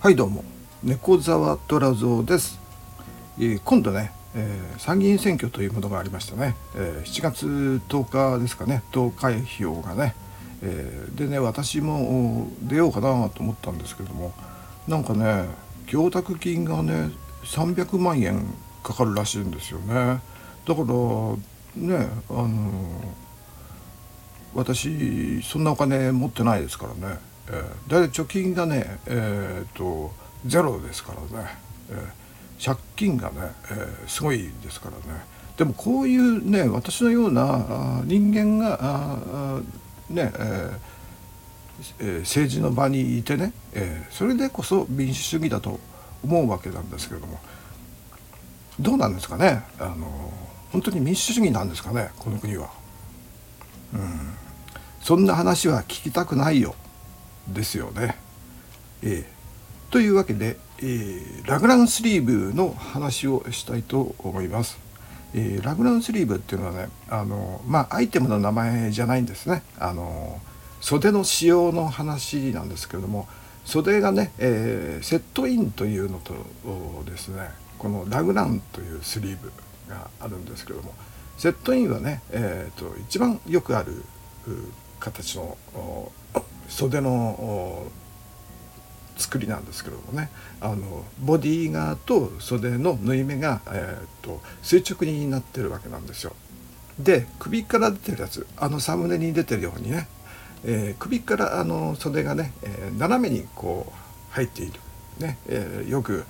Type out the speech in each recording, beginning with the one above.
はいどうも。猫沢虎蔵です、えー、今度ね、えー、参議院選挙というものがありましたね、えー、7月10日ですかね投開票がね、えー、でね私も出ようかなと思ったんですけどもなんかね供託金がね300万円かかるらしいんですよね。だからねあの私そんなお金持ってないですからね。えー、だい貯金がね、えーと、ゼロですからね、えー、借金がね、えー、すごいですからね。でもこういうね私のような人間があね、えー、政治の場にいてね、えー、それでこそ民主主義だと思うわけなんですけれども。どうなんですかね？あの本当に民主主義なんですかね？この国は。うん。そんな話は聞きたくないよ。ですよね。えー、というわけで、えー、ラグランスリーブの話をしたいと思います。えー、ラグランスリーブっていうのはねあの、まあ、アイテムの名前じゃないんですね。あの袖の仕様の話なんですけれども袖がね、えー、セットインというのとですねこのラグランというスリーブがあるんですけれどもセットインはね、えーと一番よくある形の袖の作りなんですけどもねあのボディー側と袖の縫い目が、えーと、垂直になってるわけなんですよ。で首から出てるやつあのサムネに出てるようにね、えー、首からあの袖がね、えー、斜めにこう入っている、ねえー、よく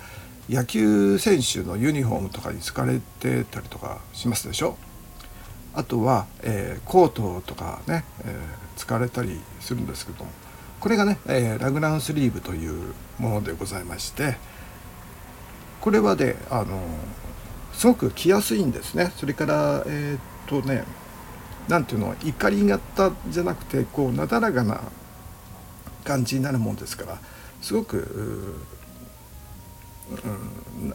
野球選手のユニフォームとかに使われてたりとかしますでしょ。あとは、えー、コートとかね、えー、使われたりするんですけどもこれがね、えー、ラグランスリーブというものでございましてこれはねあのすごく着やすいんですね。それからえっとね何ていうの怒り型じゃなくてこうなだらかな感じになるもんですからすごく、うん、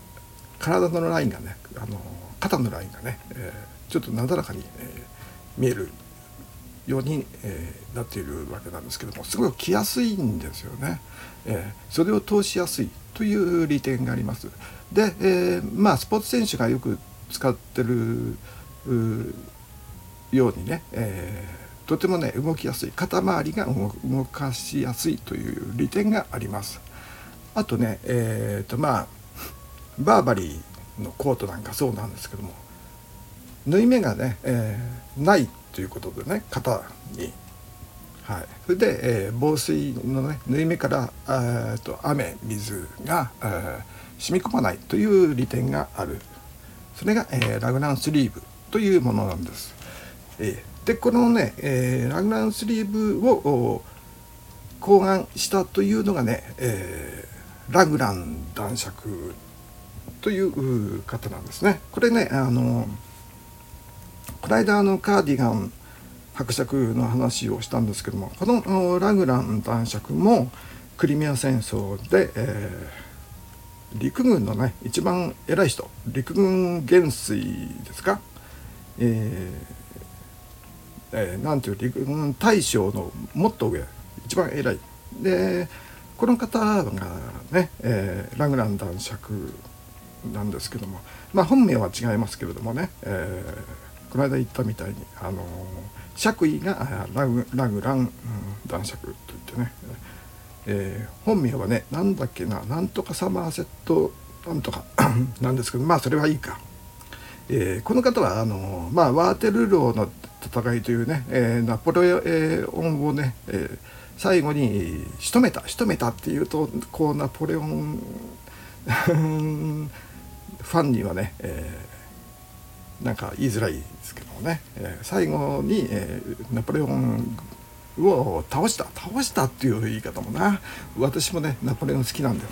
体のラインがねあの肩のラインがね、えーちょっとなだらかに、え、見えるように、え、なっているわけなんですけどもすごい着やすいんですよね、え、それを通しやすいという利点があります。で、え、まあスポーツ選手がよく使ってるようにね、えー、とてもね動きやすい。肩周りが動かしやすいという利点があります。あとねえっ、ー、とまあバーバリーのコートなんかそうなんですけども縫い目がね、えー、ないということでね型に。はい、それで、えー、防水の、ね、縫い目からあと雨水が、染み込まないという利点があるそれが、えー、ラグランスリーブというものなんです。えー、でこのね、え、ラグランスリーブを考案したというのがね、え、ラグラン男爵という方なんですね。これねあのこの間あのカーディガン伯爵の話をしたんですけどもこのラグラン男爵もクリミア戦争で、えー、陸軍のね一番偉い人陸軍元帥ですか、えーえー、なんていう陸軍大将のもっと上一番偉いでこの方がね、えー、ラグラン男爵なんですけどもまあ本名は違いますけれどもね、えーこの間言ったみたいにあの爵位がラグラグラン、うん、男爵といってね、えー、本名はね何だっけななんとかサマーセットなんとか なんですけどまあそれはいいか。えー、この方はあの、まあ、ワーテルローの戦いというね、えー、ナポレオンをね、えー、最後に仕留めた仕留めたっていうとこうナポレオン ファンにはね、えーなんか言いづらいですけどもね、えー、最後に、えー、ナポレオンを倒した倒したっていう言い方もな。私もねナポレオン好きなんです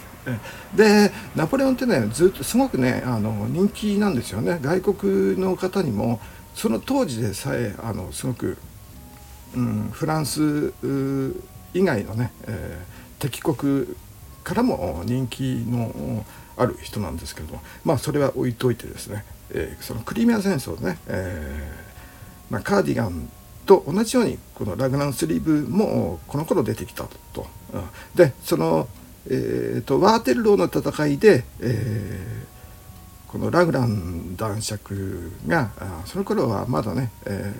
でナポレオンってねずっとすごくねあの人気なんですよね。外国の方にもその当時でさえあのすごく、うん、フランス以外のね、えー、敵国からも人気のある人なんですけどもまあそれは置いといてですねえー、そのクリミア戦争ね、えーまあ、カーディガンと同じようにこのラグナンスリーブもこの頃出てきたと。うん、でそのえーと、ワーテルローの戦いで、えー、このラグラン男爵があその頃はまだね、え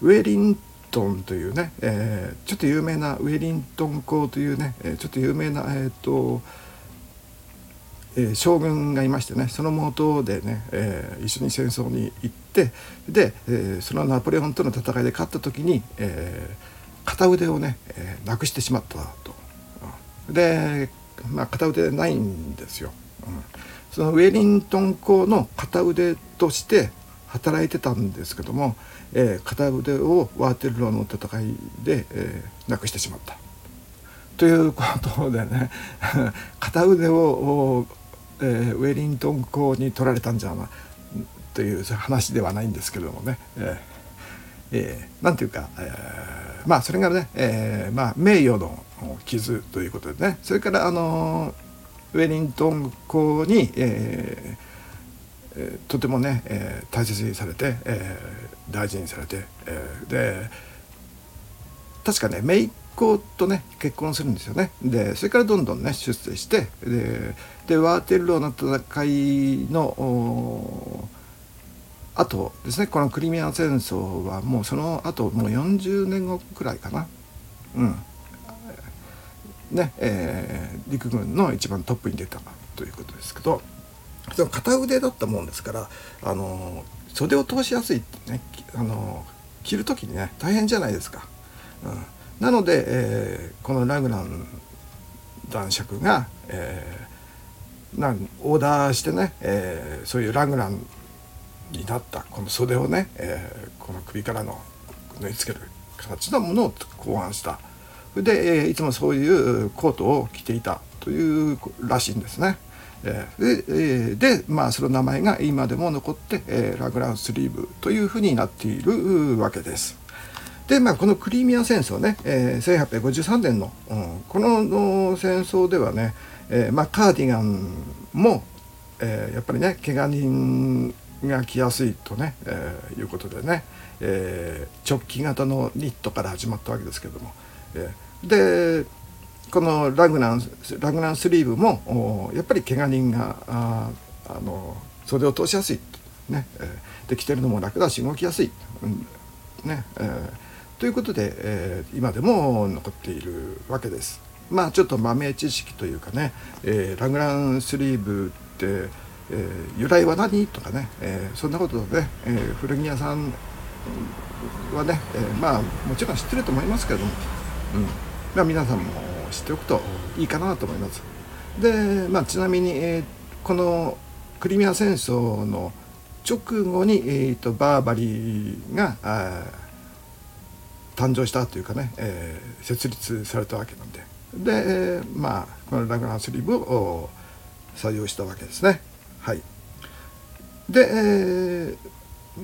ー、ウェリントンというね、えー、ちょっと有名なウェリントン公というねえちょっと有名なえっ、ー、とえ、将軍がいましてねその元でね、えー、一緒に戦争に行ってで、えー、そのナポレオンとの戦いで勝った時に、え片腕をね、えなくしてしまったと。で、まあ、片腕ないんですよ。うん、そのウェリントン公の片腕として働いてたんですけども、え片腕をワーテルローの戦いで、えなくしてしまった。ということでね 片腕をえー、ウェリントン校に取られたんじゃないという話ではないんですけどもね、えーえー、なんていうか、えー、まあそれがね、えー、まあ名誉の傷ということでね。それからあのウェリントン校に、えー、とてもね、えー、大切にされて、えー、大事にされて、えー、で確かね姪っ子とね結婚するんですよね。でそれからどんどんね出世してででワーテルローの戦いのあとですね。このクリミア戦争はもうその後もう40年後くらいかな。うん。ねえー、陸軍の一番トップに出たということですけどその片腕だったもんですからあの袖を通しやすいってねあの着る時にね大変じゃないですか。うん、なので、えー、このラグナン男爵が、えなんオーダーしてね、えー、そういうラグランになったこの袖をね、えー、この首からの縫い付ける形のものを考案したで、えー、いつもそういうコートを着ていたというらしいんですね。えー、でで、まあその名前が今でも残って、えー、ラグランスリーブというふうになっているわけです。でまあこのクリミア戦争ね、えー、1853年の、うん、この戦争ではね、えー、まあ、カーディガンも、えー、やっぱりね怪我人が来やすいとね、えー、いうことでね、えー、直帰型のニットから始まったわけですけども、えー、でこのラグナンラグナンスリーブもやっぱり怪我人がああの袖を通しやすい、ねえー、で着てるのも楽だし動きやすい、うんねえー、ということで、えー、今でも残っているわけです。まあちょっと豆知識というかね、えー、ラグランスリーブって、えー、由来は何？とかね、えー、そんなことでね、え、古着屋さんはね、えー、まあもちろん知ってると思いますけども、うんまあ、皆さんも知っておくといいかなと思います。で、まあ、ちなみに、えー、このクリミア戦争の直後に、えーと、バーバリーが誕生したというかね、えー、設立されたわけなんで。でまあこのラグナンスリーブを採用したわけですね。はい、で、えー、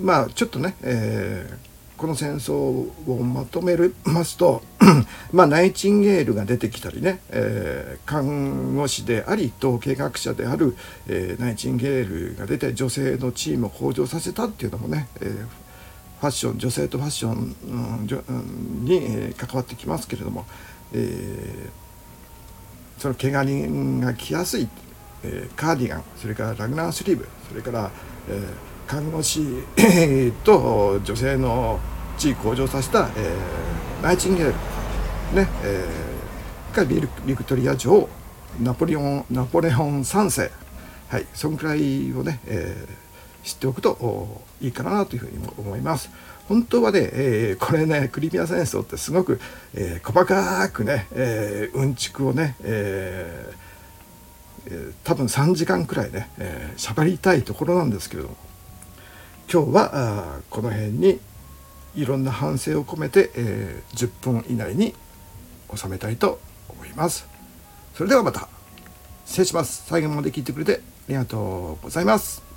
まあちょっとね、えー、この戦争をまとめるますと まあナイチンゲールが出てきたりね、えー、看護師であり統計学者である、えー、ナイチンゲールが出て女性の地位も向上させたっていうのもね、えー、ファッション女性とファッション、に、関わってきますけれども、えー、その怪我人が着やすい、えー、カーディガンそれからラグナースリーブそれから、えー、看護師と女性の地位向上させた、えー、ナイチンゲールねえー、がビビクトリア女王ナポレオンナポレオン3世はいそんくらいをね、えー、知っておくといいかなというふうに思います。本当はね、えー、これねクリミア戦争ってすごく、えー、細かくね、えー、うんちくをね、えー、多分3時間くらいね、えー、りたいところなんですけれども今日はあこの辺にいろんな反省を込めて、えー、10分以内に収めたいと思います。それではまた失礼します。最後まで聞いてくれてありがとうございます。